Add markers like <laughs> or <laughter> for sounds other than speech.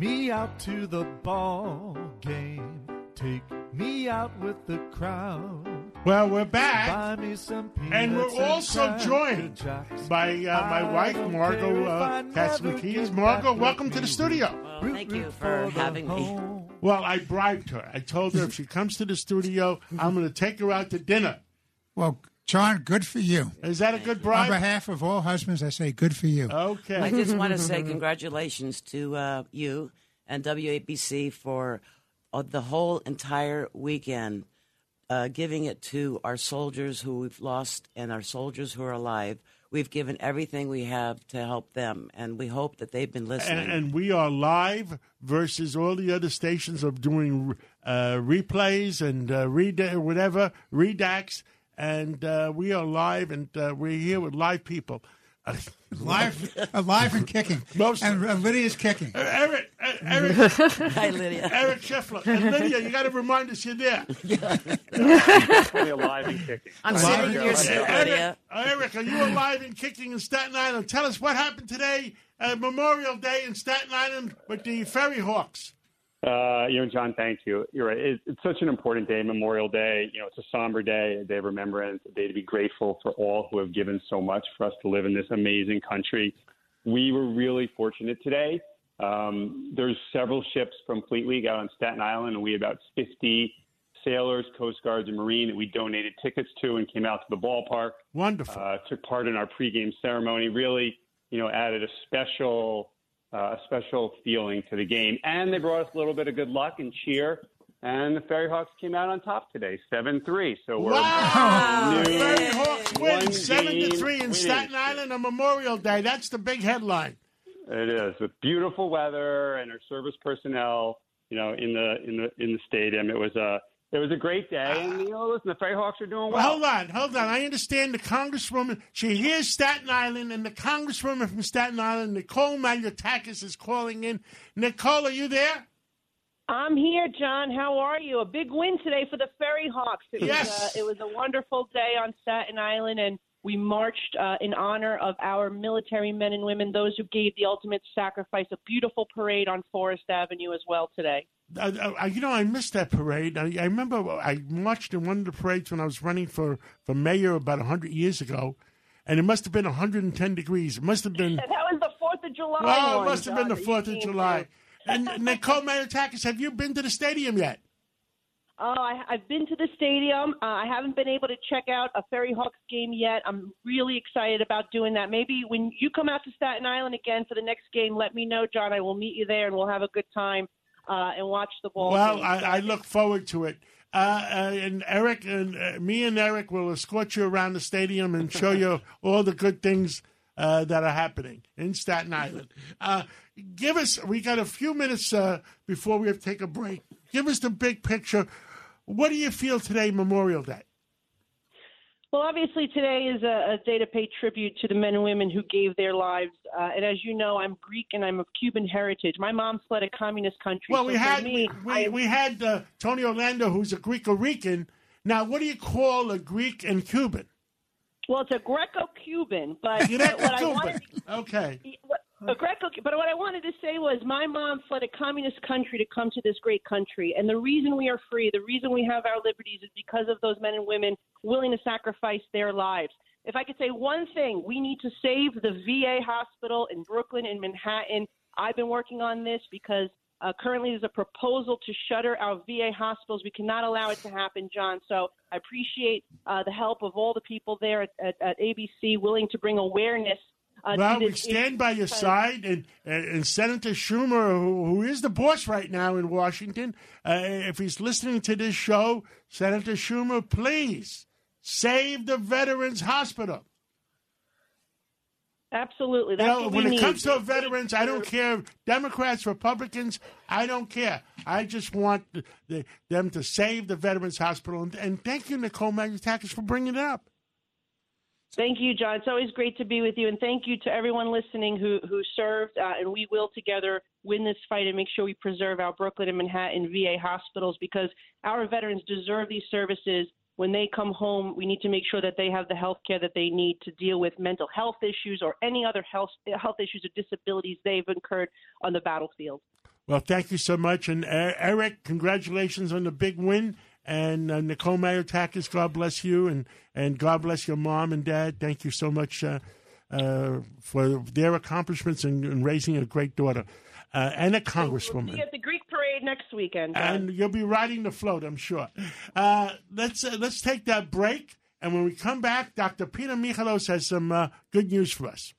Me out to the ball game. Take me out with the crowd. Well, we're back. Buy me some And we're also Cracker joined by uh, my I wife, Margo care uh, I never Catsimatidis. get Margo, welcome to the studio. Well, thank root you for the having me. Well, I bribed her. I told her if she comes to the studio, I'm going to take her out to dinner. Well, John, good for you. Is that a good bride? On behalf of all husbands, I say good for you. Okay. I just want to say congratulations to uh, you and WABC for uh, the whole entire weekend, uh, giving it to our soldiers who we've lost and our soldiers who are alive. We've given everything we have to help them, and we hope that they've been listening. and, and we are live versus all the other stations of doing uh, replays and uh, read whatever redax, and uh, we are live, and uh, we're here with live people. <laughs> Live, alive and kicking. <laughs> Most- and uh, Lydia's kicking. Eric, uh, <laughs> Eric, Hi, Lydia. Eric Scheffler, and Lydia, you got to remind us you're there. Fully alive and kicking. I'm Alive sitting and in your kicking. seat, Eric, Lydia. uh, Eric, are you alive and kicking in Staten Island? Tell us what happened today, uh, Memorial Day in Staten Island with the Ferry Hawks. Uh, you know, John, thank you. You're right. It, it's such an important day, Memorial Day. You know, it's a somber day, a day of remembrance, a day to be grateful for all who have given so much for us to live in this amazing country. We were really fortunate today. Um, there's several ships from Fleet Week out on Staten Island, and we had about 50 sailors, Coast Guards, and Marine that we donated tickets to and came out to the ballpark. Wonderful. uh, took part in our pregame ceremony. Really, you know, added a special, uh, a special feeling to the game, and they brought us a little bit of good luck and cheer. And the Ferry Hawks came out on top today, seven three. So we're Wow! <laughs> new Ferry Hawks win seven to three in winning Staten. Island on Memorial Day. That's the big headline. It is with beautiful weather and our service personnel, you know, in the in the in the stadium. It was a it was a great day, and you know, listen, the Ferry Hawks are doing Well, well. hold on, hold on. I understand the congresswoman. She hears Staten Island, and the congresswoman from Staten Island, Nicole Malliotakis, is calling in. Nicole, are you there? I'm here, John. How are you? A big win today for the Ferry Hawks. It Yes. was, uh, it was a wonderful day on Staten Island, and we marched uh, in honor of our military men and women, those who gave the ultimate sacrifice. A beautiful parade on Forest Avenue as well today. Uh, uh, you know, I missed that parade. I, I remember I marched in one of the parades when I was running for, for mayor about 100 years ago, and it must have been 110 degrees. It must have been. <laughs> That was the Fourth of July. Oh, it must have been the 4th of July. And Nicole Malliotakis, have you been to the stadium yet? Oh, I, I've been to the stadium. Uh, I haven't been able to check out a Ferry Hawks game yet. I'm really excited about doing that. Maybe when you come out to Staten Island again for the next game, let me know, John. I will meet you there, and we'll have a good time uh, and watch the ball. Well. I, I look forward to it. Uh, uh, and Eric and uh, me and Eric will escort you around the stadium and show you <laughs> all the good things uh, that are happening in Staten Island. Uh, give us, we got a few minutes uh, before we have to take a break. Give us the big picture. What do you feel today, Memorial Day? Well, obviously, today is a, a day to pay tribute to the men and women who gave their lives. Uh, and as you know, I'm Greek and I'm of Cuban heritage. My mom fled a communist country. Well, so we had me, we, I- we had uh, Tony Orlando, who's a Greco Rican. Now, what do you call a Greek and Cuban? well, it's a Greco-Cuban, but <laughs> but what I wanted Okay. what, Greco, but what I wanted to say was my mom fled a communist country to come to this great country. And the reason we are free, the reason we have our liberties is because of those men and women willing to sacrifice their lives. If I could say one thing, we need to save the VA hospital in Brooklyn and Manhattan. I've been working on this because uh, currently there's a proposal to shutter our VA hospitals. We cannot allow it to happen, John. So I appreciate uh, the help of all the people there at, at, at ABC willing to bring awareness Uh, Well, we stand by your side, and, and Senator Schumer, who, who is the boss right now in Washington, uh, if he's listening to this show, Senator Schumer, please save the Veterans Hospital. Absolutely. You know, when it need. comes to veterans, I don't care Democrats, Republicans. I don't care. I just want the, the, them to save the Veterans Hospital. And, and thank you, Nicole Malliotakis, for bringing it up. Thank you, John. It's always great to be with you, and thank you to everyone listening who who served. Uh, and we will together win this fight and make sure we preserve our Brooklyn and Manhattan VA hospitals because our veterans deserve these services. When they come home, we need to make sure that they have the health care that they need to deal with mental health issues or any other health health issues or disabilities they've incurred on the battlefield. Well, thank you so much. And uh, Eric, congratulations on the big win. And uh, Nicole Malliotakis, God bless you. And, and God bless your mom and dad. Thank you so much uh, uh, for their accomplishments in, in raising a great daughter uh, and a We'll congresswoman. at the Greek parade next weekend. And you'll be riding the float, I'm sure. Uh, let's uh, let's take that break, and when we come back, Dr. Peter Michalos has some uh, good news for us.